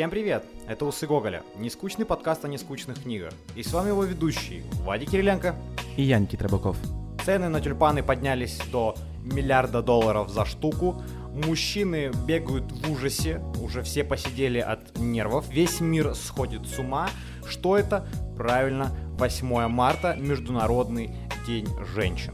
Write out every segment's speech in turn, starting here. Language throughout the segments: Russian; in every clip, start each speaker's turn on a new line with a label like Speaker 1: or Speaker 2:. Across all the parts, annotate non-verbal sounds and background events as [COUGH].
Speaker 1: Всем привет! Это Усы Гоголя, нескучный подкаст о нескучных книгах. И с вами его ведущий Вадик Кириленко.
Speaker 2: И я, Никита Рыбаков.
Speaker 1: Цены на тюльпаны поднялись до миллиарда долларов за штуку. Мужчины бегают в ужасе, уже все посидели от нервов. Весь мир сходит с ума. Что это? Правильно, 8 марта, Международный день женщин.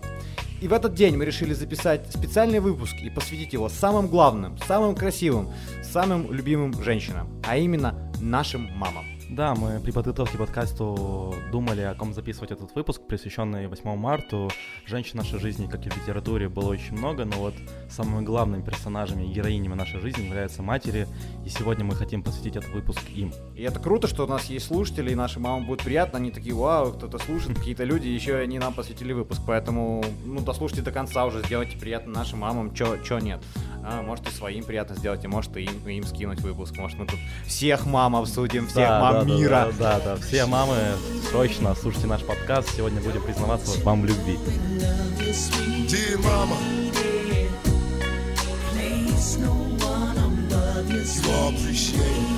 Speaker 1: И в этот день мы решили записать специальный выпуск и посвятить его самым главным, самым красивым, самым любимым женщинам, а именно нашим мамам.
Speaker 2: Да, мы при подготовке к подкасту думали, о ком записывать этот выпуск, посвященный 8 марта. Женщин в нашей жизни, как и в литературе, было очень много, но вот самыми главными персонажами, героинями нашей жизни являются матери, и сегодня мы хотим посвятить этот выпуск им.
Speaker 1: И это круто, что у нас есть слушатели, и нашим мамам будет приятно, они такие, вау, кто-то слушает, [LAUGHS] какие-то люди, еще они нам посвятили выпуск, поэтому, ну, дослушайте до конца уже, сделайте приятно нашим мамам, чё, чё нет. А, может и своим приятно сделать, и может и им, им скинуть выпуск, может мы тут всех мам обсудим, всех
Speaker 2: Да,
Speaker 1: мам
Speaker 2: да,
Speaker 1: мира.
Speaker 2: Да, да, да, все мамы, срочно слушайте наш подкаст, сегодня будем признаваться вам в любви.
Speaker 3: Dear mama,
Speaker 4: you.
Speaker 3: all appreciate?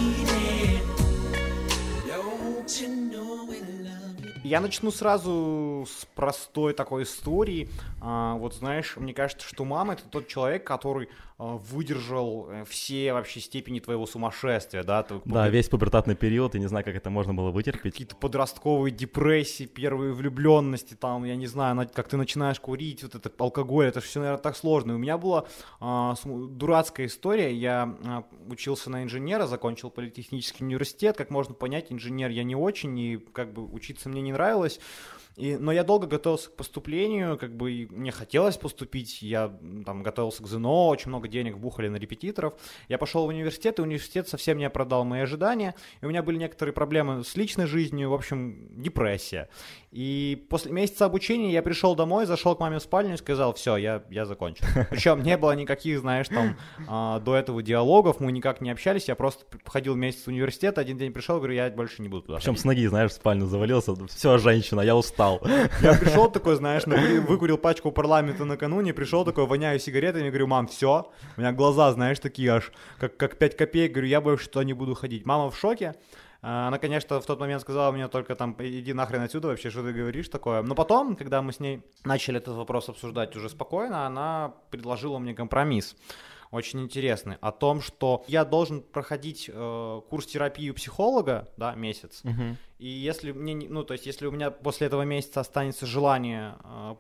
Speaker 1: Я начну сразу с простой такой истории. А, вот знаешь, мне кажется, что мама это тот человек, который выдержал э, все вообще степени твоего сумасшествия, да? Ты-
Speaker 2: Да, весь пубертатный период, и не знаю, как это можно было вытерпеть.
Speaker 1: какие-то подростковые депрессии, первые влюбленности, там, я не знаю, на- как ты начинаешь курить, вот это алкоголь, это все, наверное, так сложно. И у меня была а, дурацкая история. Я а, учился на инженера, закончил политехнический университет. Как можно понять, инженер я не очень, и как бы учиться мне не нравилось. И, но я долго готовился к поступлению, как бы и мне хотелось поступить, я там готовился к ЗНО, очень много денег вбухали на репетиторов. Я пошел в университет, и университет совсем не оправдал мои ожидания, и у меня были некоторые проблемы с личной жизнью, в общем, депрессия. И после месяца обучения я пришел домой, зашел к маме в спальню и сказал, все, я, я закончил. Причем не было никаких, знаешь, там а, до этого диалогов, мы никак не общались, я просто ходил месяц в университет, один день пришел, говорю, я больше не буду туда
Speaker 2: Причем
Speaker 1: ходить».
Speaker 2: с ноги, знаешь, в спальню завалился. Все, женщина, я устал.
Speaker 1: Я пришел такой, знаешь, выкурил пачку парламента накануне, пришел такой, воняю сигаретами, говорю, мам, все. У меня глаза, знаешь, такие аж, как, как 5 копеек, говорю, я больше туда не буду ходить. Мама в шоке. А, Она, конечно, в тот момент сказала мне только там, иди нахрен отсюда вообще, что ты говоришь такое. Но потом, когда мы с ней начали этот вопрос обсуждать уже спокойно, она предложила мне компромисс очень интересный, о том, что я должен проходить э, курс терапии у психолога, да, месяц, и если мне, не- ну, то есть, если у меня после этого месяца останется желание, э,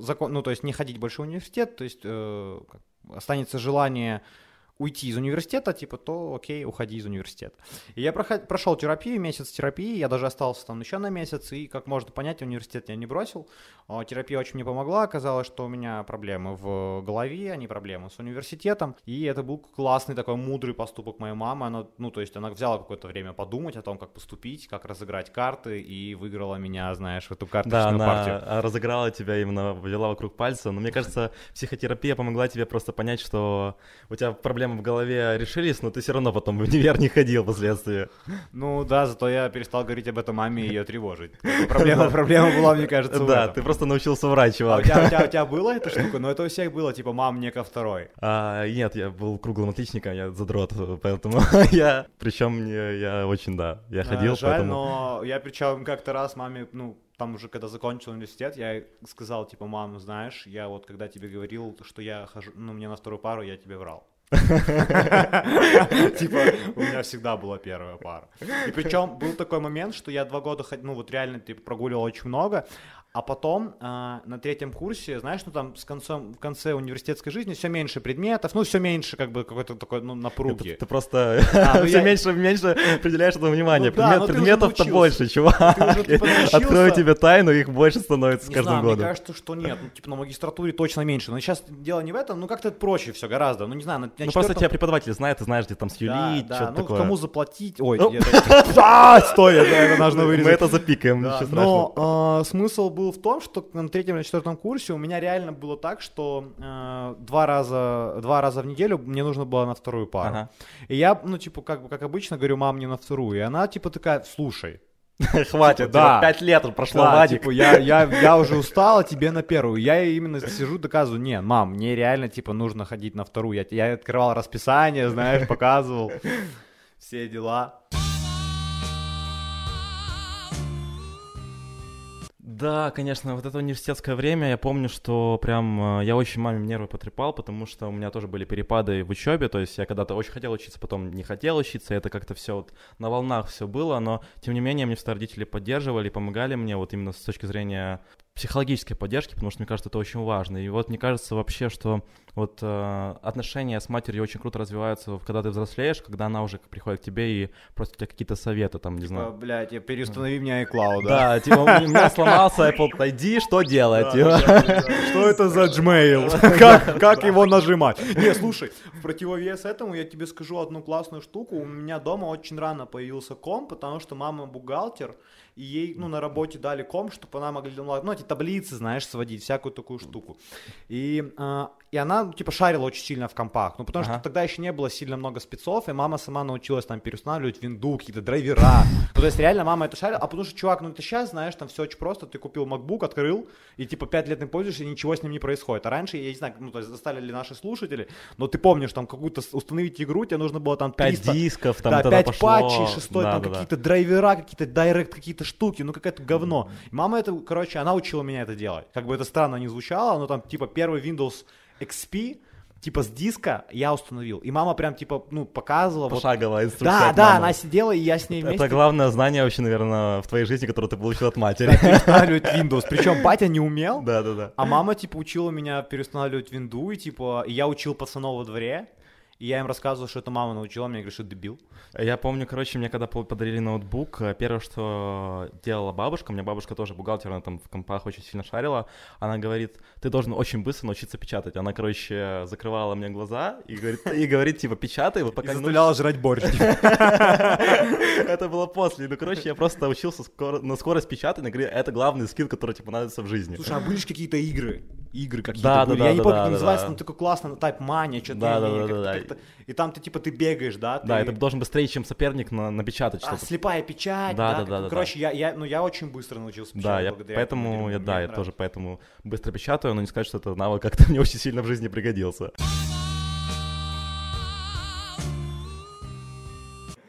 Speaker 1: закон, ну, то есть, не ходить больше в университет, то есть, э, останется желание уйти из университета, типа, то окей, уходи из университета. И я проход- прошел терапию, месяц терапии, я даже остался там еще на месяц, и, как можно понять, университет я не бросил. А, Терапия очень мне помогла, оказалось, что у меня проблемы в голове, а не проблемы с университетом, и это был классный такой мудрый поступок моей мамы, она, ну, то есть она взяла какое-то время подумать о том, как поступить, как разыграть карты, и выиграла меня, знаешь, в эту
Speaker 2: Да,
Speaker 1: карточную
Speaker 2: она
Speaker 1: партию.
Speaker 2: разыграла тебя именно, ввела вокруг пальца. Но мне кажется, психотерапия помогла тебе просто понять, что у тебя проблемы в голове решились, но ты все равно потом в универ не ходил впоследствии.
Speaker 1: Ну да, зато я перестал говорить об этом маме и ее тревожить. [LAUGHS] Проблема, проблема была, мне кажется,
Speaker 2: Да, ты просто научился врать,
Speaker 1: А у
Speaker 2: чувак.
Speaker 1: тебя, у, тебя, у [LAUGHS] тебя была эта штука? Ну, это у всех было, типа, мам, мне ко второй.
Speaker 2: А, нет, я был круглым отличником, я задрот, поэтому [LAUGHS] я... Причем я очень, да, я ходил,
Speaker 1: А, Жаль,
Speaker 2: поэтому...
Speaker 1: но я причем как-то раз маме, ну, там уже когда закончил университет, я сказал, типа, мам, знаешь, я вот когда тебе говорил, что я хожу, ну, мне на вторую пару, я тебе врал. [LAUGHS] Типа, у меня всегда была первая пара. И причем был такой момент, что я два года, ну вот реально типа прогуливал очень много, а потом а, на третьем курсе, знаешь, ну там с концом, в конце университетской жизни все меньше предметов, ну все меньше как бы какой-то такой, ну, напруги.
Speaker 2: Ты просто [LAUGHS]
Speaker 1: А, ну
Speaker 2: все
Speaker 1: я-
Speaker 2: меньше меньше определяешь это внимание.
Speaker 1: Ну да,
Speaker 2: Предмет-
Speaker 1: ты уже
Speaker 2: Предметов-то больше, чувак.
Speaker 1: Уже, типа. [LAUGHS]
Speaker 2: Открою тебе тайну, их больше становится с
Speaker 1: Не
Speaker 2: каждым
Speaker 1: знаю, мне
Speaker 2: годом.
Speaker 1: кажется, что нет. Ну, типа, на магистратуре точно меньше. Но сейчас дело не в этом, ну, как-то это проще все гораздо. Ну, не знаю, на, на
Speaker 2: Ну просто тебя преподаватель знает, ты знаешь, где там
Speaker 1: Да,
Speaker 2: сюлить,
Speaker 1: да,
Speaker 2: что-то
Speaker 1: ну,
Speaker 2: такое.
Speaker 1: кому заплатить? Ой,
Speaker 2: Ну. [LAUGHS]
Speaker 1: стой, это, это нужно
Speaker 2: Мы
Speaker 1: вырезать.
Speaker 2: это запикаем,
Speaker 1: Да,
Speaker 2: ничего страшного.
Speaker 1: но а, смысл был в том, что на третьем или четвертом курсе у меня реально было так, что э, два раза два раза в неделю мне нужно было на вторую пару.
Speaker 2: Ага.
Speaker 1: И я, ну типа как бы как обычно говорю, мам, не на вторую. И она типа такая, слушай, [LAUGHS]
Speaker 2: Хватит,
Speaker 1: да.
Speaker 2: да. пять лет прошло,
Speaker 1: Да,
Speaker 2: Вадик.
Speaker 1: типа, [LAUGHS] я, я, я уже [LAUGHS] устала, тебе на первую. Я именно сижу, доказываю, не, мам, мне реально, типа, нужно ходить на вторую. Я, я открывал расписание, знаешь, показывал. все дела.
Speaker 2: Да, конечно, вот это университетское время, я помню, что прям э, я очень маме нервы потрепал, потому что у меня тоже были перепады в учебе, то есть я когда-то очень хотел учиться, потом не хотел учиться, это как-то все вот на волнах все было, но тем не менее мне всегда родители поддерживали, помогали мне вот именно с точки зрения психологической поддержки, потому что мне кажется, это очень важно. И вот мне кажется вообще, что вот э, отношения с матерью очень круто развиваются, когда ты взрослеешь, когда она уже приходит к тебе и просит у тебя какие-то советы, там, не
Speaker 1: Типа,
Speaker 2: знаю.
Speaker 1: блядь, я переустанови мне iCloud.
Speaker 2: Да, типа, у меня сломался Apple ID, что делать? типа?
Speaker 1: Что это за Gmail? [LAUGHS] Как, как его нажимать? Не, слушай, в противовес этому я тебе скажу одну классную штуку. У меня дома очень рано появился комп, потому что мама бухгалтер, и ей, ну, на работе дали комп, чтобы она могла, ну, эти таблицы, знаешь, сводить, всякую такую штуку. И, а, и она, ну, типа, шарила очень сильно в компах, ну, потому
Speaker 2: Ага.
Speaker 1: что тогда еще не было сильно много спецов, и мама сама научилась там переустанавливать винду, какие-то драйвера. Ну, то есть реально мама это шарила, а потому что, чувак, ну, ты сейчас, знаешь, там все очень просто, ты купил MacBook, открыл, и, типа, пять лет не пользуешься, и ничего с ним не происходит. А раньше, я не знаю, ну, то есть застали ли наши слушатели, но ты помнишь, там, какую-то установить игру, тебе нужно было там
Speaker 2: 5
Speaker 1: 300...
Speaker 2: дисков, там
Speaker 1: да,
Speaker 2: тогда
Speaker 1: 5
Speaker 2: пошло.
Speaker 1: патчей, шестой,
Speaker 2: Да,
Speaker 1: там
Speaker 2: да, да.
Speaker 1: какие-то драйвера, какие-то директ, какие-то штуки, ну какое-то говно. И мама это, короче, она учила меня это делать. Как бы это странно не звучало, но там типа первый Windows XP, типа с диска я установил. И мама прям типа, ну, показывала. вот-
Speaker 2: Пошаговая инструкция
Speaker 1: Да,
Speaker 2: от
Speaker 1: да,
Speaker 2: мамы.
Speaker 1: она сидела, и я с ней вместе
Speaker 2: Это главное знание вообще, наверное, в твоей жизни, которое ты получил от матери.
Speaker 1: переустанавливать Windows. Причем батя не умел,
Speaker 2: Да, да, да.
Speaker 1: а мама, типа, учила меня переустанавливать винду, и, типа, я учил пацанов во дворе, и я им рассказывал, что это мама научила, мне говорит, что дебил.
Speaker 2: Я помню, короче, мне когда по- подарили ноутбук, э, первое, что делала бабушка, у меня бабушка тоже бухгалтер, она там в компах очень сильно шарила, она говорит, ты должен очень быстро научиться печатать. Она, короче, закрывала мне глаза и говорит, и говорит типа, печатай, вот
Speaker 1: И
Speaker 2: пока не
Speaker 1: заставляла жрать борщ. [LAUGHS]
Speaker 2: Это было после. Ну, короче, я просто учился на скорость печатать, и говорю, это главный скилл, который, типа, понадобится в жизни.
Speaker 1: Слушай, а были же какие-то игры? Игры какие-то
Speaker 2: Да, да,
Speaker 1: были.
Speaker 2: да,
Speaker 1: Я не
Speaker 2: да,
Speaker 1: помню,
Speaker 2: да,
Speaker 1: как
Speaker 2: да,
Speaker 1: называется,
Speaker 2: да.
Speaker 1: там такой классно, Type Mania, что-то.
Speaker 2: Да, да,
Speaker 1: не-
Speaker 2: да, да, да.
Speaker 1: И там ты, типа, ты бегаешь, да?
Speaker 2: Да,
Speaker 1: ты-
Speaker 2: это должен быстрее, чем соперник, на- напечатать
Speaker 1: А,
Speaker 2: что-то.
Speaker 1: слепая печать,
Speaker 2: Да,
Speaker 1: да,
Speaker 2: да, да, да,
Speaker 1: Короче, я, я, ну, я очень быстро научился печатать.
Speaker 2: Да, я поэтому, я, да, я
Speaker 1: нравится.
Speaker 2: тоже поэтому быстро печатаю, но не сказать, что это навык как-то [LAUGHS] мне очень сильно в жизни пригодился.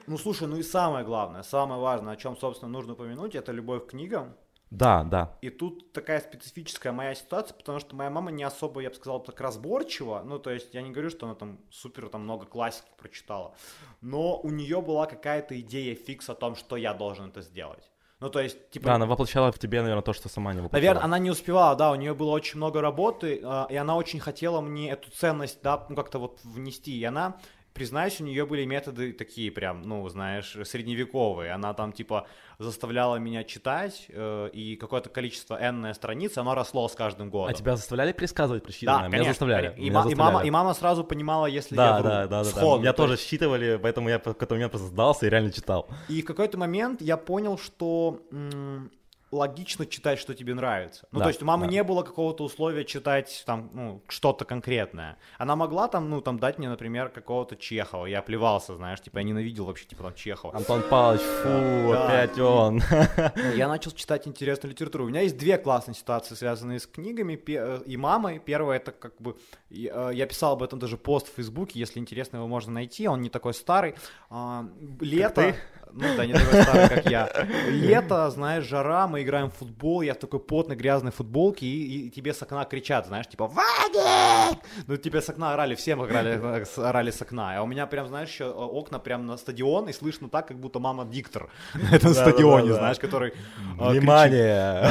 Speaker 1: Ну, слушай, ну и самое главное, самое важное, о чем, собственно, нужно упомянуть, это любовь к книгам.
Speaker 2: Да, да.
Speaker 1: И тут такая специфическая моя ситуация, потому что моя мама не особо, я бы сказал, так разборчива. Ну, то есть я не говорю, что она там супер там много классики прочитала. Но у нее была какая-то идея фикс о том, что я должен это сделать. Ну, то есть, типа...
Speaker 2: Да, она воплощала в тебе, наверное, то, что сама не воплощала.
Speaker 1: Наверное, она не успевала, да, у нее было очень много работы, а, и она очень хотела мне эту ценность, да, ну, как-то вот внести. И она, признаюсь, у нее были методы такие прям, ну, знаешь, средневековые. Она там, типа, заставляла меня читать, э, и какое-то количество энное страниц, оно росло с каждым годом.
Speaker 2: А тебя заставляли пересказывать прочитанное?
Speaker 1: Да,
Speaker 2: Меня
Speaker 1: конечно.
Speaker 2: заставляли.
Speaker 1: И,
Speaker 2: Меня
Speaker 1: ма- и
Speaker 2: заставляли.
Speaker 1: мама, и мама сразу понимала, если я
Speaker 2: Да,
Speaker 1: вру,
Speaker 2: да, да, да, да.
Speaker 1: сходу.
Speaker 2: Меня
Speaker 1: То
Speaker 2: тоже
Speaker 1: есть-
Speaker 2: считывали, поэтому я в какой-то момент просто сдался и реально читал.
Speaker 1: И в какой-то момент я понял, что м, логично читать, что тебе нравится. Ну,
Speaker 2: Да,
Speaker 1: то есть у мамы
Speaker 2: да.
Speaker 1: не было какого-то условия читать там, ну, что-то конкретное. Она могла там, ну, там дать мне, например, какого-то Чехова. Я плевался, знаешь, типа я ненавидел вообще, типа там Чехова.
Speaker 2: Антон Павлович, фу,
Speaker 1: Да.
Speaker 2: опять он. [LAUGHS]
Speaker 1: Я начал читать интересную литературу. У меня есть две классные ситуации, связанные с книгами э, и мамой. Первое, это как бы... э, Я писал об этом даже пост в Фейсбуке, если интересно, его можно найти. Он не такой старый. А, Лето... Ну да, не такой старый, как я. [LAUGHS] Лето, знаешь, жара, мы играем в футбол, я в такой потной грязной футболке, и, и тебе с окна кричат, знаешь, типа «Вадик!» Ну, тебе с окна орали, всем орали, [LAUGHS] э, орали с окна. А у меня прям, знаешь, еще окна прям на стадион, и слышно так, как будто мама диктор [LAUGHS] на этом стадионе, знаешь, который... э.
Speaker 2: Внимание!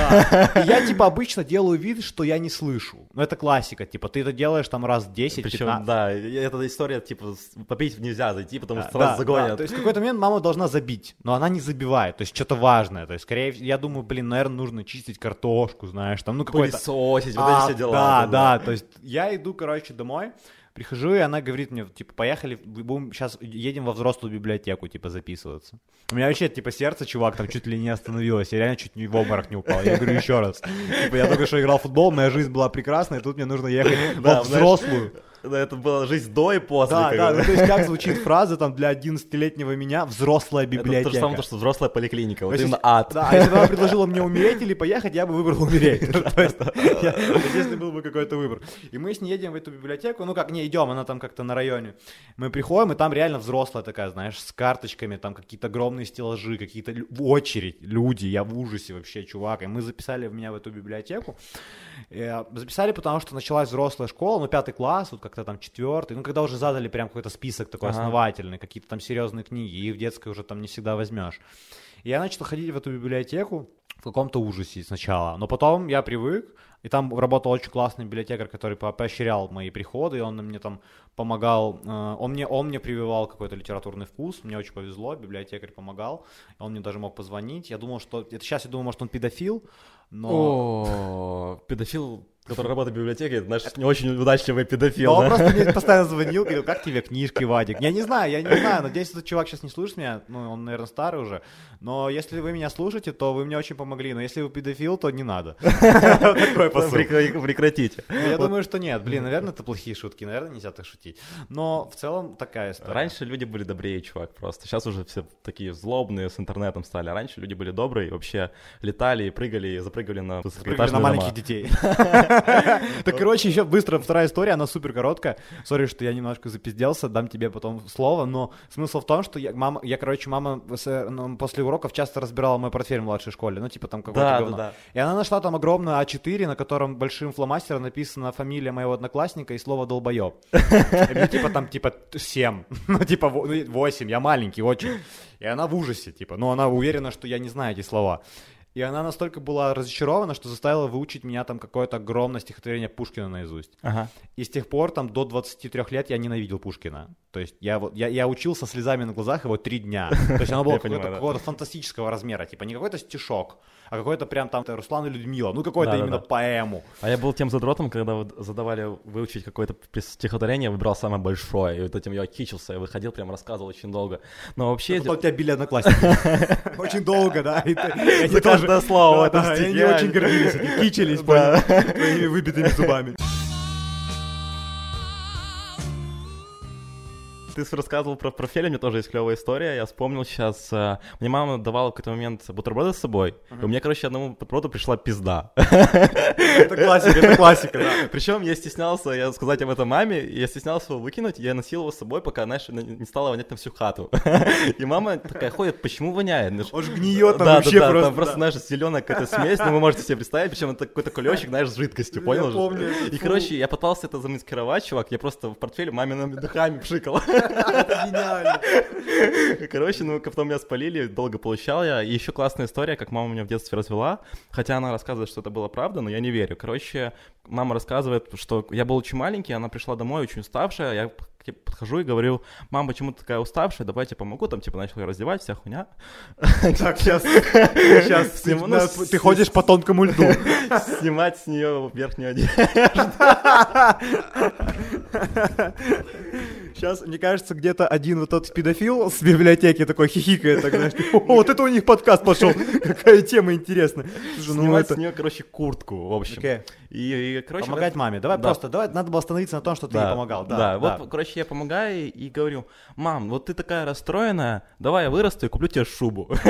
Speaker 1: Я, типа, обычно делаю вид, что я не слышу. Ну, это классика, типа, ты это делаешь там раз 10
Speaker 2: Причем,
Speaker 1: 15
Speaker 2: да, эта история, типа, попить нельзя зайти, потому что сразу загонят.
Speaker 1: То есть в какой-то момент мама должна забить, но она не забивает, то есть что-то важное. То есть, скорее, я думаю, блин, наверное, нужно чистить картошку, знаешь, там, ну, какой-то...
Speaker 2: Пылесосить, вот
Speaker 1: А,
Speaker 2: эти все дела.
Speaker 1: Да, да, то есть я иду, короче, домой, прихожу, и она говорит мне, типа, поехали, будем сейчас едем во взрослую библиотеку, типа, записываться. У меня вообще, типа, сердце, чувак, там чуть ли не остановилось, я реально чуть не в обморок не упал. Я говорю еще раз. Типа, я только что играл в футбол, моя жизнь была прекрасная, и тут мне нужно ехать
Speaker 2: Да,
Speaker 1: во взрослую.
Speaker 2: Это была жизнь до и после.
Speaker 1: Да, да, ну, то есть как [LAUGHS] звучит фраза там для 11-летнего меня взрослая
Speaker 2: Это то
Speaker 1: библиотека.
Speaker 2: же самое, то, что взрослая поликлиника. Вот именно ад.
Speaker 1: Да, если бы она предложила мне умереть или поехать, я бы выбрал умереть. [LAUGHS] Если был бы какой-то выбор. И мы с ней едем в эту библиотеку, ну как, не идем, она там как-то на районе. Мы приходим, и там реально взрослая такая, знаешь, с карточками, там какие-то огромные стеллажи, какие-то очередь, люди, я в ужасе вообще, чувак. И мы записали меня в эту библиотеку. Э, Записали, потому что началась взрослая школа, ну, пятый класс, вот как-то там четвертый, ну, когда уже задали прям какой-то список такой
Speaker 2: Ага.
Speaker 1: основательный, какие-то там серьезные книги, и в детской уже там не всегда возьмешь. Я начал ходить в эту библиотеку в каком-то ужасе сначала, но потом я привык, и там работал очень классный библиотекарь, который по- поощрял мои приходы, и он мне там помогал, э, он мне, он мне прививал какой-то литературный вкус, мне очень повезло, библиотекарь помогал, он мне даже мог позвонить, я думал, что, это сейчас я думаю, может, он педофил, но...
Speaker 2: О, педофил, который работает в библиотеке, это, знаешь, не очень удачливый педофил.
Speaker 1: Но он просто мне [LAUGHS] постоянно звонил, говорил, как тебе книжки, Вадик? Я не знаю, я не знаю, надеюсь, этот чувак сейчас не слушает меня, ну, он, наверное, старый уже, но если вы меня слушаете, то вы мне очень помогли, но если вы педофил, то не надо. [LAUGHS] Такой посыл.
Speaker 2: Прекра- Прекратите.
Speaker 1: Ну, Я думаю, что нет, блин, наверное, это плохие шутки, наверное, нельзя так шутить. Но в целом такая история.
Speaker 2: Раньше люди были добрее, чувак, просто. Сейчас уже все такие злобные с интернетом стали. Раньше люди были добрые, вообще летали и прыгали, и запрыгали на высокоэтажные
Speaker 1: на маленьких детей. [LAUGHS] Так, короче, еще быстро вторая история, она супер короткая. Сори, что я немножко запизделся, дам тебе потом слово, но смысл в том, что я, мама, я, короче, мама ну, после уроков часто разбирала мой портфель в младшей школе, ну, типа там какое-то говно. И она нашла там огромное А4, на котором большим фломастером написана фамилия моего одноклассника и слово долбоеб. И мне типа там типа 7, [LAUGHS] ну типа 8, я маленький очень. И она в ужасе, типа, но она уверена, что я не знаю эти слова. И она настолько была разочарована, что заставила выучить меня там какое-то огромное стихотворение Пушкина наизусть.
Speaker 2: Ага.
Speaker 1: И с тех пор, там, до 23 лет я ненавидел Пушкина. То есть я, вот, я, я учил со слезами на глазах его три дня. [LAUGHS] То есть оно было
Speaker 2: понимаю, да.
Speaker 1: какого-то фантастического размера. Типа не какой-то стишок, а какой-то прям там Руслан и Людмила. Ну, какой-то
Speaker 2: Да-да-да.
Speaker 1: именно поэму.
Speaker 2: А я был тем задротом, когда вот задавали выучить какое-то стихотворение, я выбирал самое большое, и вот этим я кичился, я выходил, прям рассказывал очень долго. Но вообще...
Speaker 1: Потом тебя били одноклассники. [LAUGHS] Очень долго, да.
Speaker 2: За каждое слово в
Speaker 1: Да,
Speaker 2: этом
Speaker 1: да,
Speaker 2: стихе.
Speaker 1: они очень гордились, кичились
Speaker 2: Да.
Speaker 1: понял, твоими выбитыми зубами.
Speaker 2: Ты рассказывал про профиль, у меня тоже есть клевая история. Я вспомнил сейчас, э, мне мама давала в какой-то момент бутерброды с собой, и у меня, короче, одному бутерброду пришла пизда.
Speaker 1: Это классика, это классика, да.
Speaker 2: Причем я стеснялся я сказать об этом маме, я стеснялся его выкинуть, я носил его с собой, пока, знаешь, не стало вонять на всю хату. И мама такая ходит, почему воняет?
Speaker 1: Он ж гниет там
Speaker 2: да,
Speaker 1: вообще
Speaker 2: да, да,
Speaker 1: просто.
Speaker 2: там просто, знаешь, зеленая какая-то смесь, ну вы можете себе представить, причем это какой-то кулечек, знаешь, с жидкостью, понял же?
Speaker 1: помню,
Speaker 2: И, короче, я пытался это замаскировать, чувак, я просто в портфеле мамиными духами пшикал. [LAUGHS] Короче, ну, потом меня спалили, долго получал я. И еще классная история, как мама меня в детстве развела. Хотя она рассказывает, что это было правда, но я не верю. Короче, мама рассказывает, что я был очень маленький, она пришла домой очень уставшая, я ней подхожу и говорю, мам, почему ты такая уставшая, давай я тебе помогу, там, типа, начал раздевать, вся хуйня. [LAUGHS]
Speaker 1: Так, сейчас, сейчас [LAUGHS] ты, ходишь по тонкому льду. [LAUGHS]
Speaker 2: Снимать с нее верхнюю одежду.
Speaker 1: Сейчас, мне кажется, где-то один вот тот педофил с библиотеки такой хихикает, так, знаешь, «О, вот это у них подкаст пошел, какая тема интересная. Слушай, ну
Speaker 2: Снимать
Speaker 1: это...
Speaker 2: с нее, короче, куртку, в общем. И, и, короче,
Speaker 1: Помогать маме. Давай
Speaker 2: Да.
Speaker 1: просто, давай, надо было остановиться на том, что ты ей помогал. Да,
Speaker 2: да. Вот, короче, я помогаю и говорю, мам, вот ты такая расстроенная, давай я вырасту и куплю тебе шубу. [LAUGHS]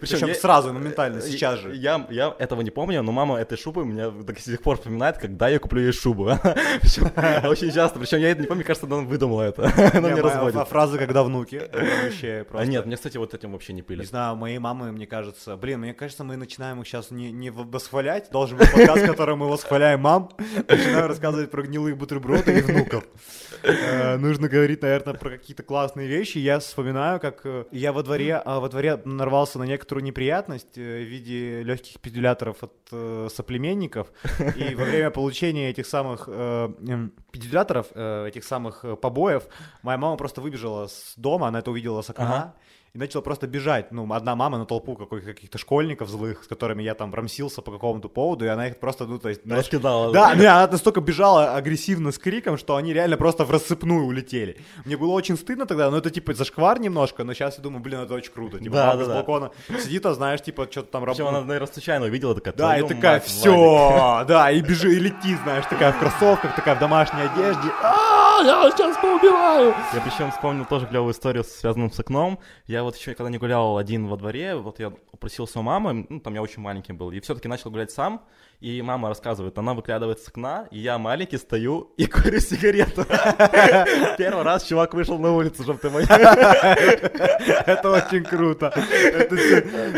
Speaker 1: Причем сразу, моментально, сейчас же.
Speaker 2: Я, этого не помню, но мама этой шубы меня до сих пор вспоминает, когда я куплю ей шубу. [LAUGHS] Очень часто, причем я это не помню, кажется, она выдумала это. [LAUGHS] Она
Speaker 1: Не,
Speaker 2: мне
Speaker 1: моя-
Speaker 2: разводит.
Speaker 1: а фразы, когда внуки. Вообще
Speaker 2: А
Speaker 1: просто...
Speaker 2: нет, мне, кстати, вот этим вообще не
Speaker 1: Не
Speaker 2: пили.
Speaker 1: знаю, моей мамы, мне кажется, блин, мне кажется, мы начинаем их сейчас не, не восхвалять, должен быть подкаст, в котором мы восхваляем мам, начинаем рассказывать про гнилые бутерброды и внуков. Э, Нужно говорить, наверное, про какие-то классные вещи. Я вспоминаю, как э, я во дворе, а, во дворе нарвался на некоторую неприятность э, в виде легких педуляторов от соплеменников, и во время получения этих самых педуляторов, этих самых побоев, моя мама просто выбежала с дома, она это увидела с окна. И начал просто бежать. Ну, одна мама на толпу каких-то школьников злых, с которыми я там рамсился по какому-то поводу, и она их просто, ну, то есть...
Speaker 2: Раскидала.
Speaker 1: Да, не, она настолько бежала агрессивно с криком, что они реально просто в рассыпную улетели. Мне было очень стыдно тогда, но это типа зашквар немножко, но сейчас я думаю, блин, это очень круто. Типа,
Speaker 2: Да,
Speaker 1: бабка
Speaker 2: да,
Speaker 1: с
Speaker 2: да.
Speaker 1: балкона сидит, а знаешь, типа, что-то там работает.
Speaker 2: она, наверное, случайно увидела, такая,
Speaker 1: Да, и
Speaker 2: «Твою
Speaker 1: такая,
Speaker 2: мать, Владик».
Speaker 1: все, [LAUGHS] да, и бежи, и лети, знаешь, такая в кроссовках, такая в домашней одежде. А, я сейчас поубиваю.
Speaker 2: Я причем вспомнил тоже клевую историю, связанную с окном. Я вот еще когда не гулял один во дворе, вот я упросился у мамы, ну, там я очень маленький был, и все-таки начал гулять сам, и мама рассказывает, она выглядывает с окна, и я маленький стою и [LAUGHS] курю сигарету. [LAUGHS] Первый раз чувак вышел на улицу, чтобы ты. [LAUGHS]
Speaker 1: Это очень круто. Это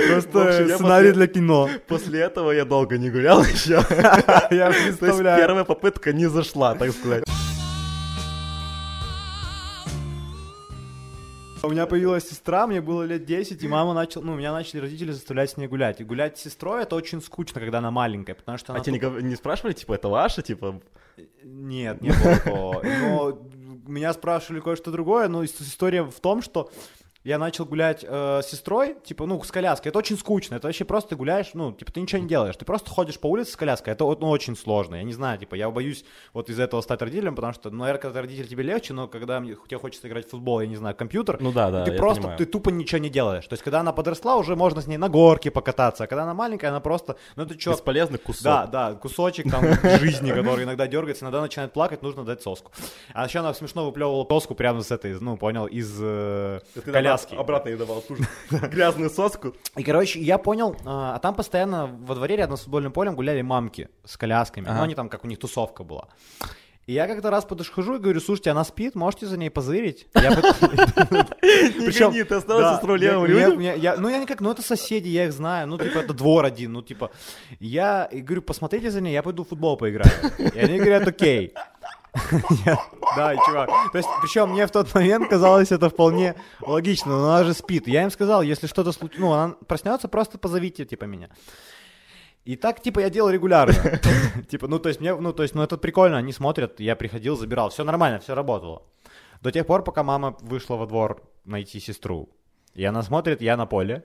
Speaker 1: просто сценарий для кино.
Speaker 2: После этого я долго не гулял еще.
Speaker 1: Я представляю.
Speaker 2: первая попытка не зашла, так сказать.
Speaker 1: У меня появилась сестра, мне было лет 10, и мама начала, ну, меня начали родители заставлять с ней гулять. И гулять с сестрой это очень скучно, когда она маленькая, потому что
Speaker 2: А
Speaker 1: она...
Speaker 2: тебе не спрашивали, типа, это ваше, типа?
Speaker 1: Нет, не было такого. Но меня спрашивали кое-что другое, но ис- история в том, что я начал гулять э, с сестрой, типа, ну, с коляской. Это очень скучно. Это вообще просто ты гуляешь, ну, типа, ты ничего не делаешь. Ты просто ходишь по улице с коляской. Это ну, очень сложно. Я не знаю, типа, я боюсь вот из этого стать родителем, потому что, ну, наверное, когда ты родитель, тебе легче, но когда мне, тебе хочется играть в футбол, я не знаю, компьютер,
Speaker 2: Ну да, да,
Speaker 1: ты просто,
Speaker 2: понимаю.
Speaker 1: ты тупо ничего не делаешь. То есть, когда она подросла, уже можно с ней на горке покататься. А когда она маленькая, она просто, ну, это что,
Speaker 2: Бесполезный кусок.
Speaker 1: да, да, кусочек там жизни, который иногда дергается, иногда начинает плакать, нужно дать соску. А еще она смешно выплевывала соску прямо с этой, ну, понял, из э, Коляски.
Speaker 2: Обратно ей давал ту же [LAUGHS] грязную соску.
Speaker 1: И, короче, я понял, а, а там постоянно во дворе рядом с футбольным полем гуляли мамки с колясками.
Speaker 2: Ага.
Speaker 1: Ну, они там, как у них тусовка была. И я как-то раз подхожу и говорю, слушайте, она спит, можете за ней позырить? [LAUGHS]
Speaker 2: Не гони, ты остался с
Speaker 1: я- Ну, я никак, ну, это соседи, я их знаю, ну, типа, это двор один, ну, типа, я говорю, посмотрите за ней, я пойду в футбол поиграю. И они говорят, окей. [LAUGHS] Да, чувак. То есть, причем мне в тот момент казалось это вполне логично, но она же спит. Я им сказал, если что-то случится, ну, она проснется, просто позовите, типа, меня. И так, типа, я делал регулярно. [LAUGHS] Типа, ну, то есть, мне, ну, то есть, ну, это прикольно, они смотрят, я приходил, забирал, все нормально, все работало. До тех пор, пока мама вышла во двор найти сестру. И она смотрит, я на поле,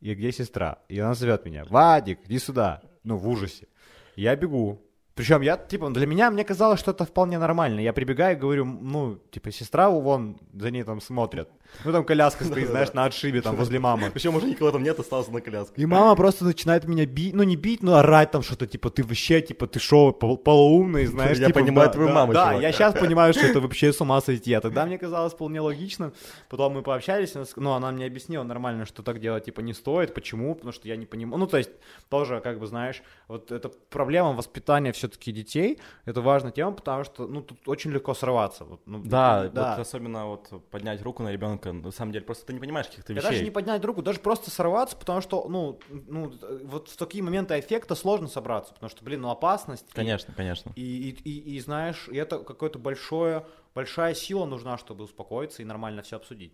Speaker 1: и где сестра? И она зовет меня, Вадик, иди сюда. Ну, в ужасе. Я бегу. Причем я, типа, для меня, мне казалось, что это вполне нормально. Я прибегаю и говорю, ну, типа, сестра вон, за ней там смотрят. Ну, там коляска стоит, знаешь, на отшибе, там, возле мамы.
Speaker 2: Причем уже никого там нет, остался на коляске.
Speaker 1: И мама просто начинает меня бить, ну не бить, но орать там что-то, типа, ты вообще, типа, ты шо, пол- полоумный, знаешь,
Speaker 2: Я
Speaker 1: типа,
Speaker 2: понимаю твою маму,
Speaker 1: Да, я сейчас понимаю, что это вообще с ума сойти, а тогда мне казалось вполне логично. Потом мы пообщались, ск- ну, она мне объяснила нормально, что так делать, типа, не стоит, почему, потому что я не понимаю, ну, то есть, тоже, как бы, знаешь, вот эта проблема воспитания все-таки детей, это важная тема, потому что, ну, тут очень легко сорваться. Вот, ну,
Speaker 2: Да,
Speaker 1: да.
Speaker 2: вот особенно вот поднять руку на ребенка, на самом деле, просто ты не понимаешь каких-то
Speaker 1: Да даже
Speaker 2: вещей.
Speaker 1: не поднять руку, даже просто сорваться, потому что, ну, ну, вот в такие моменты эффекта сложно собраться, потому что, блин, ну, опасность. и-
Speaker 2: Конечно, конечно.
Speaker 1: И, и, и, и знаешь, и это какое-то большое, большая сила нужна, чтобы успокоиться и нормально все обсудить.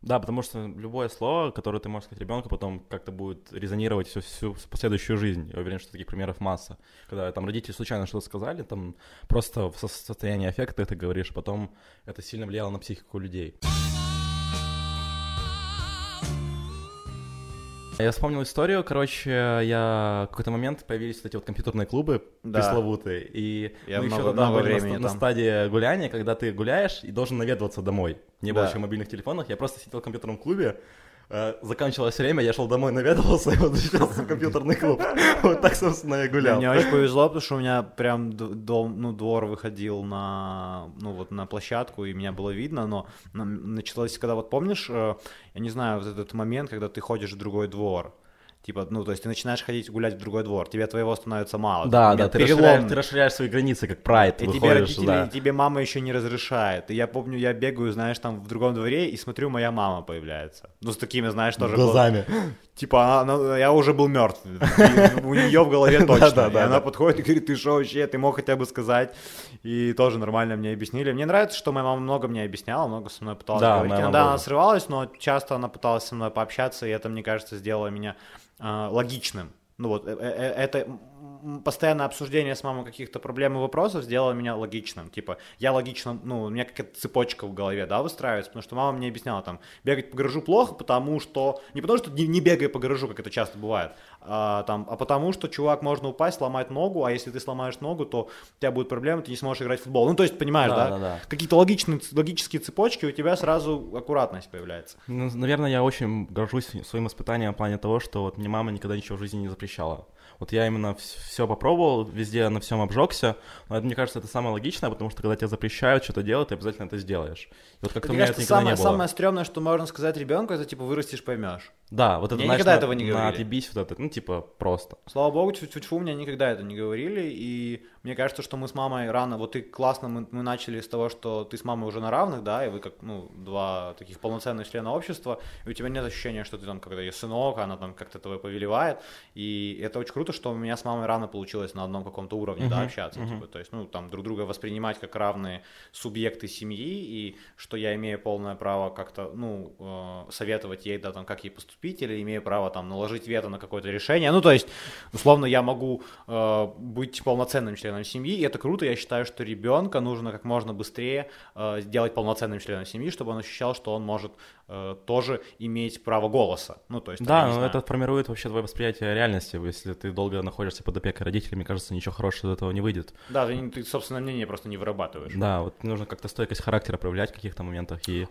Speaker 2: Да, потому что любое слово, которое ты можешь сказать ребенку, потом как-то будет резонировать всю, всю последующую жизнь. Я уверен, что таких примеров масса. Когда там родители случайно что-то сказали, там просто в со- состоянии аффекта ты говоришь, потом это сильно влияло на психику людей. Я вспомнил историю, короче, я в какой-то момент появились вот эти вот компьютерные клубы
Speaker 1: Да.
Speaker 2: пресловутые, и
Speaker 1: Я
Speaker 2: мы еще
Speaker 1: много-
Speaker 2: тогда
Speaker 1: много
Speaker 2: были на, на стадии гуляния, когда ты гуляешь и должен наведываться домой. Не было
Speaker 1: Да.
Speaker 2: еще мобильных телефонов, я просто сидел в компьютерном клубе, заканчивалось время, я шел домой, наведывался, и [LAUGHS] вот возвращался в компьютерный клуб. [LAUGHS] Вот так, собственно, я гулял.
Speaker 1: Мне очень повезло, потому что у меня прям дом, ну, двор выходил на, ну, вот на площадку, и меня было видно, но началось, когда вот помнишь, э, я не знаю, вот этот момент, когда ты ходишь в другой двор, Типа, ну, то есть ты начинаешь ходить гулять в другой двор, тебе твоего становится мало.
Speaker 2: Да, да, ты расширяешь, ты расширяешь свои границы, как прайд,
Speaker 1: И тебе
Speaker 2: выходишь,
Speaker 1: родители,
Speaker 2: да.
Speaker 1: и тебе мама еще не разрешает. И я помню, я бегаю, знаешь, там в другом дворе и смотрю, моя мама появляется. Ну, с такими, знаешь, тоже...
Speaker 2: Глазами. [LAUGHS]
Speaker 1: Типа, она- я уже был мертв. У нее в голове [LAUGHS] точно. И она подходит и говорит, ты что вообще, ты мог хотя бы сказать. И тоже нормально мне объяснили. Мне нравится, что моя мама много мне объясняла, много со мной пыталась
Speaker 2: Да,
Speaker 1: говорить. Иногда она срывалась, но часто она пыталась со мной пообщаться, и это, мне кажется, сделало меня а, логичным. Ну вот, э- э- это м, постоянное обсуждение с мамой каких-то проблем и вопросов сделало меня логичным. Типа, я логично, ну, у меня какая-то цепочка в голове, да, выстраивается, потому что мама мне объясняла, там, бегать по гаражу плохо, потому что, не потому что не, не бегай по гаражу, как это часто бывает, а, там, а потому что, чувак, можно упасть, сломать ногу, а если ты сломаешь ногу, то у тебя будут проблемы, ты не сможешь играть в футбол. Ну, то есть, понимаешь,
Speaker 2: Да,
Speaker 1: да?
Speaker 2: да, да.
Speaker 1: Какие-то логичные, логические цепочки, у тебя сразу аккуратность появляется.
Speaker 2: Ну, наверное, я очень горжусь своим испытанием в плане того, что вот мне мама никогда ничего в жизни не запрещала. Вот я именно все попробовал, везде на всем обжегся. Но это, мне кажется, это самое логичное, потому что когда тебе запрещают что-то делать, ты обязательно это сделаешь. Вот как-то у меня
Speaker 1: кажется,
Speaker 2: это никогда
Speaker 1: самое,
Speaker 2: не было.
Speaker 1: самое стрёмное, что можно сказать ребенку, это типа вырастешь, поймешь.
Speaker 2: Да, вот это,
Speaker 1: Мне
Speaker 2: знаешь,
Speaker 1: никогда
Speaker 2: на-
Speaker 1: этого не
Speaker 2: на
Speaker 1: говорили.
Speaker 2: отъебись вот это, ну, типа, просто.
Speaker 1: Слава богу, тьфу-тьфу, мне никогда это не говорили, и мне кажется, что мы с мамой рано, вот ты классно, мы, мы начали с того, что ты с мамой уже на равных, да, и вы как, ну, два таких полноценных члена общества, и у тебя нет ощущения, что ты там когда ее сынок, она там как-то тобой повелевает, и это очень круто, что у меня с мамой рано получилось на одном каком-то уровне, да, общаться, типа, то есть, ну, там, друг друга воспринимать как равные субъекты семьи, и что я имею полное право как-то, ну, э, советовать ей, да, там, как ей поступить, или имею право там наложить вето на какое-то решение. Ну, то есть, условно, я могу э, быть полноценным членом семьи, и это круто. Я считаю, что ребенка нужно как можно быстрее э, сделать полноценным членом семьи, чтобы он ощущал, что он может э, тоже иметь право голоса. Ну, то есть,
Speaker 2: Да, но
Speaker 1: знаю.
Speaker 2: это формирует вообще твое восприятие реальности. Если ты долго находишься под опекой родителей, мне кажется, ничего хорошего из этого не выйдет.
Speaker 1: Да, ты, ты собственное мнение просто не вырабатываешь.
Speaker 2: Да, вот нужно как-то стойкость характера проявлять в каких-то моментах. И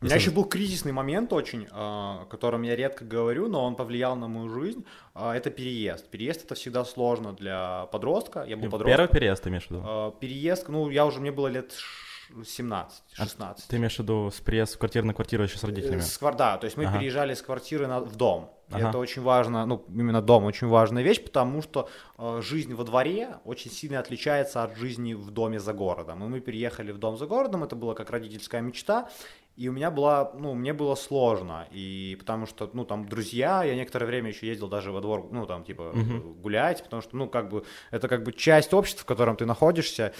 Speaker 1: У меня еще был кризисный момент очень, э, о котором я редко говорю, но он повлиял на мою жизнь. А, Это переезд. Переезд это всегда сложно для подростка. Я был подростком.
Speaker 2: Первый переезд ты имеешь в виду?
Speaker 1: Э, Переезд, ну, я уже, мне было лет ш- 17,
Speaker 2: А
Speaker 1: 16.
Speaker 2: Ты имеешь в виду с переезд с квартиры на квартиру еще с родителями?
Speaker 1: Э, С квар- да, то есть мы
Speaker 2: Ага.
Speaker 1: переезжали с квартиры на- в дом.
Speaker 2: Ага.
Speaker 1: Это очень важно, ну, именно дом очень важная вещь, потому что э, жизнь во дворе очень сильно отличается от жизни в доме за городом. И мы переехали в дом за городом, это было как родительская мечта. И у меня была, ну, мне было сложно, и потому что, ну, там, друзья, я некоторое время еще ездил даже во двор, ну, там, типа, гулять, потому что, ну, как бы, это как бы часть общества, в котором ты находишься,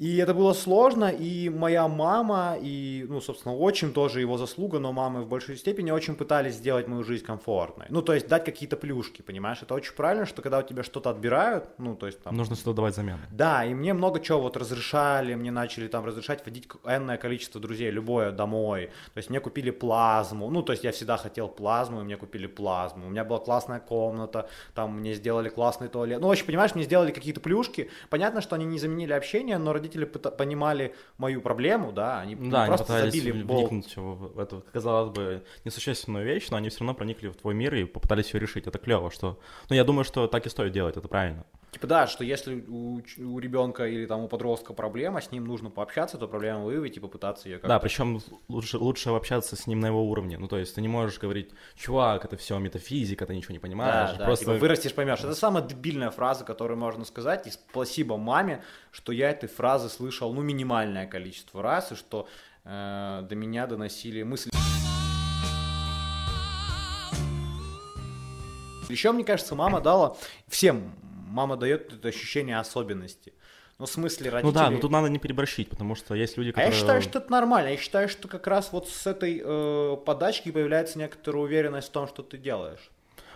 Speaker 1: и это было сложно, и моя мама, и, ну, собственно, отчим тоже его заслуга, но мамы в большей степени очень пытались сделать мою жизнь комфортной. Ну, то есть дать какие-то плюшки, понимаешь? Это очень правильно, что когда у тебя что-то отбирают, ну, то есть там...
Speaker 2: Нужно сюда давать замены.
Speaker 1: Да, и мне много чего вот разрешали, мне начали там разрешать водить энное количество друзей, любое, домой. То есть мне купили плазму, ну, то есть я всегда хотел плазму, и мне купили плазму. У меня была классная комната, там мне сделали классный туалет. Ну, в общем, понимаешь, мне сделали какие-то плюшки. Понятно, что они не заменили общение, но родители пыта- понимали мою проблему, да, они
Speaker 2: Да, они
Speaker 1: просто
Speaker 2: пытались
Speaker 1: забили болт.
Speaker 2: вникнуть в в эту, казалось бы, несущественную вещь, но они все равно проникли в твой мир и попытались ее решить. Это клево, что... Ну, я думаю, что так и стоит делать, это правильно.
Speaker 1: Типа да, что если у, у ребенка или там у подростка проблема, с ним нужно пообщаться, то проблему выявить и попытаться ее как-то...
Speaker 2: Да, причем лучше, лучше общаться с ним на его уровне. Ну, то есть ты не можешь говорить, чувак, это все метафизика, ты ничего не понимаешь.
Speaker 1: Да, да,
Speaker 2: Просто
Speaker 1: типа, вырастешь, поймешь. Это самая дебильная фраза, которую можно сказать. И спасибо маме, что я этой фразы слышал, ну, минимальное количество раз, и что э, до меня доносили мысли. Еще, мне кажется, мама дала всем, мама дает это ощущение особенности. Ну, в смысле, родители...
Speaker 2: Ну да, но тут надо не переборщить, потому что есть люди,
Speaker 1: А
Speaker 2: которые...
Speaker 1: я считаю, что это нормально. Я считаю, что как раз вот с этой э, подачки появляется некоторая уверенность в том, что ты делаешь.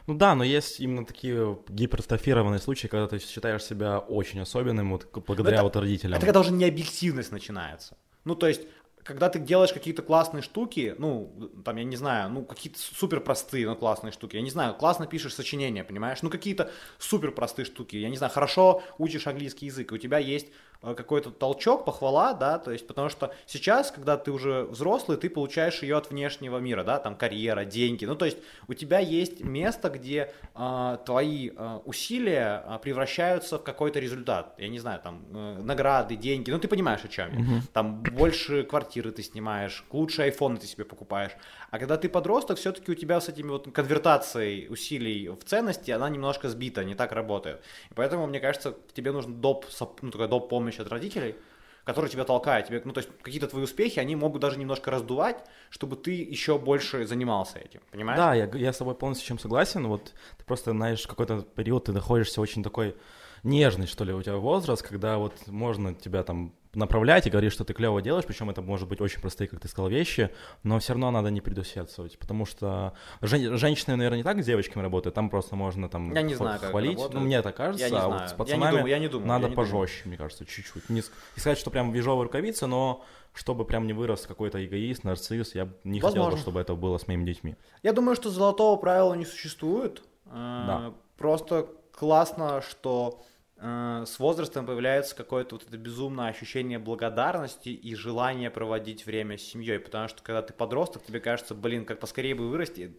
Speaker 2: Ну да, но есть именно такие гипертрофированные случаи, когда ты считаешь себя очень особенным вот, благодаря
Speaker 1: это-
Speaker 2: вот родителям.
Speaker 1: Это когда уже не объективность начинается. Ну, то есть, когда ты делаешь какие-то классные штуки, ну, там, я не знаю, ну, какие-то супер простые, но классные штуки. Я не знаю, классно пишешь сочинения, понимаешь? Ну, какие-то супер простые штуки. Я не знаю, хорошо учишь английский язык, и у тебя есть какой-то толчок, похвала, да, то есть, потому что сейчас, когда ты уже взрослый, ты получаешь ее от внешнего мира, да, там карьера, деньги, ну, то есть, у тебя есть место, где э, твои э, усилия э, превращаются в какой-то результат, я не знаю, там, э, награды, деньги, ну, ты понимаешь, о чем я, там, больше квартиры ты снимаешь, лучше айфоны ты себе покупаешь, а когда ты подросток, все-таки у тебя с этими вот конвертацией усилий в ценности, она немножко сбита, не так работает, и поэтому, мне кажется, тебе нужен доп, ну, такая доп помощь от родителей, который тебя толкает, тебе, ну, то есть какие-то твои успехи, они могут даже немножко раздувать, чтобы ты еще больше занимался этим, понимаешь?
Speaker 2: Да, я, я с тобой полностью чем согласен. Вот ты просто, знаешь, какой-то период ты находишься очень такой нежный, что ли, у тебя возраст, когда вот можно тебя там направлять и говорить, что ты клево делаешь, причем это может быть очень простые, как ты сказал, вещи, но все равно надо не предусердствовать, потому что жен- женщины, наверное, не так с девочками работают, там просто можно там
Speaker 1: Я не знаю,
Speaker 2: хвалить, ну мне так кажется,
Speaker 1: Я не
Speaker 2: а
Speaker 1: знаю.
Speaker 2: вот с
Speaker 1: Я не
Speaker 2: пацанами
Speaker 1: думаю, я не думаю,
Speaker 2: надо
Speaker 1: я не думаю.
Speaker 2: пожестче, мне кажется, чуть-чуть. Не, не сказать, что прям в ежовой рукавице, но чтобы прям не вырос какой-то эгоист, нарцисс, я не хотел бы,
Speaker 1: Возможно.
Speaker 2: чтобы это было с моими детьми.
Speaker 1: Я думаю, что золотого правила не существует. Э,
Speaker 2: Да.
Speaker 1: Просто классно, что с возрастом появляется какое-то вот это безумное ощущение благодарности и желание проводить время с семьей. Потому что когда ты подросток, тебе кажется, блин, как поскорее бы вырасти,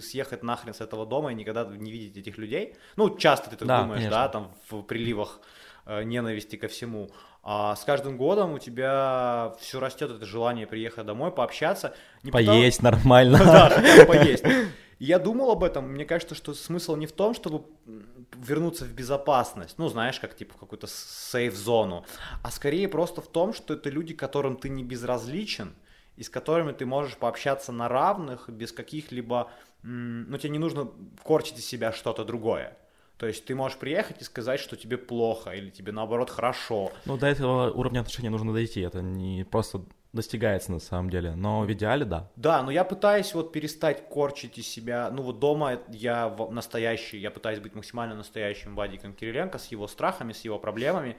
Speaker 1: съехать нахрен с этого дома и никогда не видеть этих людей. Ну, часто ты так
Speaker 2: Да,
Speaker 1: думаешь,
Speaker 2: конечно.
Speaker 1: да, там в приливах э, ненависти ко всему. А с каждым годом у тебя все растет это желание приехать домой, пообщаться. Не потому-
Speaker 2: Поесть нормально. [LAUGHS]
Speaker 1: да, поесть. Я думал об этом, мне кажется, что смысл не в том, чтобы вернуться в безопасность, ну, знаешь, как типа в какую-то сейф-зону, а скорее просто в том, что это люди, которым ты не безразличен, и с которыми ты можешь пообщаться на равных, без каких-либо, ну, тебе не нужно корчить из себя что-то другое. То есть ты можешь приехать и сказать, что тебе плохо, или тебе наоборот хорошо.
Speaker 2: Ну, до этого уровня отношений нужно дойти, это не просто достигается на самом деле, но в идеале да.
Speaker 1: Да, но я пытаюсь вот перестать корчить из себя, ну вот дома я настоящий, я пытаюсь быть максимально настоящим Вадиком Кириленко с его страхами, с его проблемами,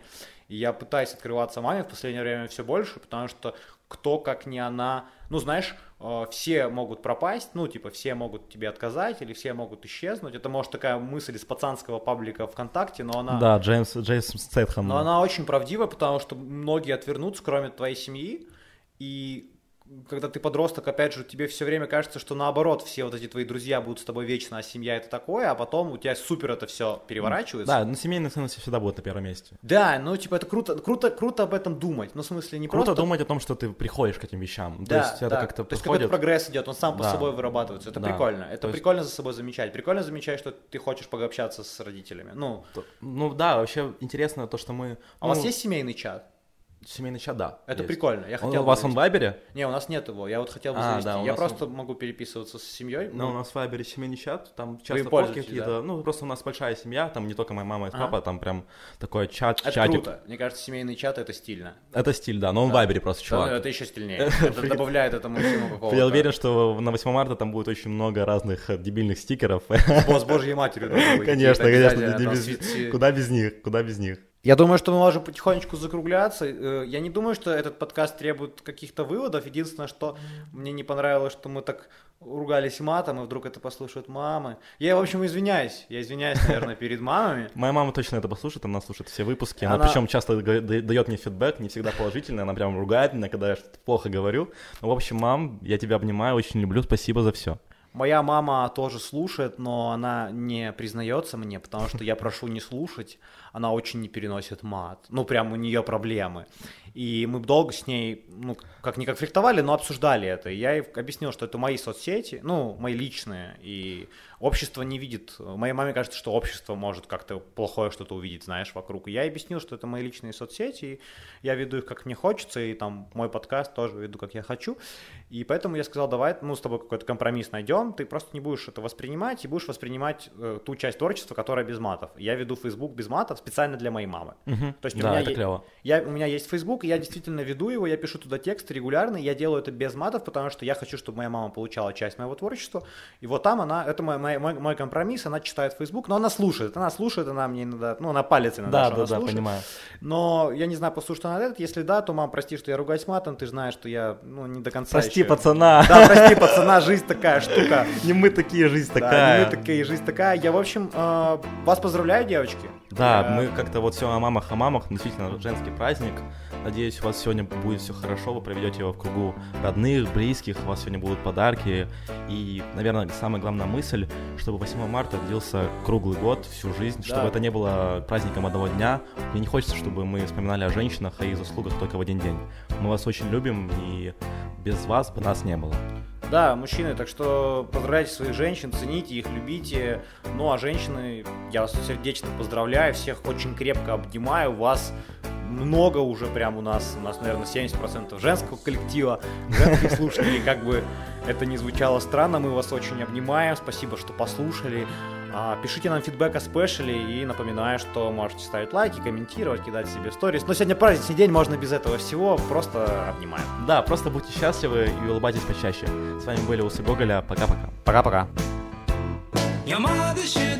Speaker 1: и я пытаюсь открываться маме в последнее время все больше, потому что кто как не она, ну знаешь, э, все могут пропасть, ну типа все могут тебе отказать или все могут исчезнуть, это может такая мысль из пацанского паблика ВКонтакте, но она...
Speaker 2: Да, Джеймс, Джеймс Стэтхэм.
Speaker 1: Но она очень правдива, потому что многие отвернутся, кроме твоей семьи. И когда ты подросток, опять же, тебе все время кажется, что наоборот, все вот эти твои друзья будут с тобой вечно, а семья это такое, а потом у тебя супер это все переворачивается.
Speaker 2: Да, ну семейные ценности всегда будут на первом месте.
Speaker 1: Да, ну типа это круто, круто, круто об этом думать. Ну, в смысле, не
Speaker 2: Круто
Speaker 1: просто...
Speaker 2: думать о том, что ты приходишь к этим вещам.
Speaker 1: Да,
Speaker 2: То есть это
Speaker 1: да.
Speaker 2: как-то
Speaker 1: То есть какой-то прогресс идет, он сам по
Speaker 2: Да.
Speaker 1: собой вырабатывается. Это
Speaker 2: Да.
Speaker 1: прикольно. Это
Speaker 2: То есть-
Speaker 1: прикольно за собой замечать. Прикольно замечать, что ты хочешь пообщаться с родителями. Ну,
Speaker 2: Ну да, вообще интересно то, что мы...
Speaker 1: а у вас
Speaker 2: ну,
Speaker 1: есть семейный чат?
Speaker 2: Семейный чат, да.
Speaker 1: Это
Speaker 2: есть.
Speaker 1: прикольно. Я
Speaker 2: Он
Speaker 1: хотел
Speaker 2: у вас он в. Вайбере?
Speaker 1: Не, у нас нет его. Я вот хотел бы
Speaker 2: А,
Speaker 1: завести.
Speaker 2: да,
Speaker 1: я просто могу переписываться с семьей.
Speaker 2: Ну, у нас в Вайбере семейный чат, там часто фотки какие-то.
Speaker 1: да?
Speaker 2: Ну, просто у нас большая семья, там не только моя мама и
Speaker 1: Ага.
Speaker 2: папа, там прям такой чат,
Speaker 1: это
Speaker 2: чатик.
Speaker 1: круто. Мне кажется, семейный чат это стильно.
Speaker 2: Это стиль, да, но он в Вайбере просто,
Speaker 1: Да,
Speaker 2: чувак.
Speaker 1: ну, это еще стильнее. [LAUGHS] Это добавляет этому всему какого-то.
Speaker 2: Я уверен, что на 8 марта там будет очень много разных э, дебильных стикеров.
Speaker 1: Босс Божьей быть. [LAUGHS]
Speaker 2: Конечно, конечно, куда без них, куда без них.
Speaker 1: Я думаю, что мы можем потихонечку закругляться. Э, Я не думаю, что этот подкаст требует каких-то выводов. Единственное, что мне не понравилось, что мы так ругались матом, и вдруг это послушают мамы. Я, в общем, извиняюсь. Я извиняюсь, наверное, перед мамами. [LAUGHS]
Speaker 2: Моя мама точно это послушает, она слушает все выпуски. Она,
Speaker 1: Она-
Speaker 2: причем часто дает мне фидбэк, не всегда положительный, она прям ругает меня, когда я что-то плохо говорю. Ну, в общем, мам, я тебя обнимаю, очень люблю, спасибо за все.
Speaker 1: Моя мама тоже слушает, но она не признается мне, потому что я прошу не слушать. Она очень не переносит мат. Ну, прям у нее проблемы. И мы долго с ней, ну, как не конфликтовали, но обсуждали это. И я ей объяснил, что это мои соцсети, ну, мои личные. И общество не видит. Моей маме кажется, что общество может как-то плохое что-то увидеть, знаешь, вокруг. И я ей объяснил, что это мои личные соцсети. И я веду их как мне хочется. И там мой подкаст тоже веду как я хочу. И поэтому я сказал, давай, ну, с тобой какой-то компромисс найдем, ты просто не будешь это воспринимать и будешь воспринимать э, ту часть творчества, которая без матов. Я веду Facebook без матов специально для моей мамы. То есть у
Speaker 2: Да,
Speaker 1: меня
Speaker 2: это
Speaker 1: е-
Speaker 2: клево.
Speaker 1: Я, у меня есть Facebook, и я действительно веду его, я пишу туда тексты регулярно, я делаю это без матов, потому что я хочу, чтобы моя мама получала часть моего творчества. И вот там она, это мой, мой, мой- мой компромисс, она читает Facebook, но она слушает, она слушает, она мне иногда, ну, она палец иногда,
Speaker 2: Да,
Speaker 1: что
Speaker 2: да,
Speaker 1: она
Speaker 2: да,
Speaker 1: слушает.
Speaker 2: понимаю.
Speaker 1: Но я не знаю, послушает она этот, если да, то, мам, прости, что я ругаюсь матом, ты знаешь, что я, ну, не до конца
Speaker 2: Прости,
Speaker 1: еще-
Speaker 2: пацана.
Speaker 1: Да, прости, пацана, жизнь такая штука. [LAUGHS]
Speaker 2: Не мы такие, жизнь
Speaker 1: Да,
Speaker 2: такая.
Speaker 1: мы такая, жизнь такая. Я, в общем, э, вас поздравляю, девочки.
Speaker 2: Да, мы как-то вот все о мамах, о мамах, действительно женский праздник. Надеюсь, у вас сегодня будет все хорошо, вы проведете его в кругу родных, близких, у вас сегодня будут подарки. И, наверное, самая главная мысль, чтобы 8 марта длился круглый год, всю жизнь, чтобы это не было праздником одного дня. Мне не хочется, чтобы мы вспоминали о женщинах, о их заслугах только в один день. Мы вас очень любим, и без вас бы нас не было.
Speaker 1: Да, мужчины, так что поздравляйте своих женщин, цените их, любите. Ну, а женщины, я вас сердечно поздравляю, всех очень крепко обнимаю. Вас много уже прям у нас, у нас, наверное, 70% женского коллектива, женских слушателей, как бы это не звучало странно, мы вас очень обнимаем, спасибо, что послушали. А, Пишите нам фидбэк о спешле и напоминаю, что можете ставить лайки, комментировать, кидать себе сторис. Но сегодня праздничный день, можно без этого всего. Просто обнимаем.
Speaker 2: Да, просто будьте счастливы и улыбайтесь почаще. С вами были Усы Гоголя. Пока-пока.
Speaker 1: Пока-пока.
Speaker 4: Your mother should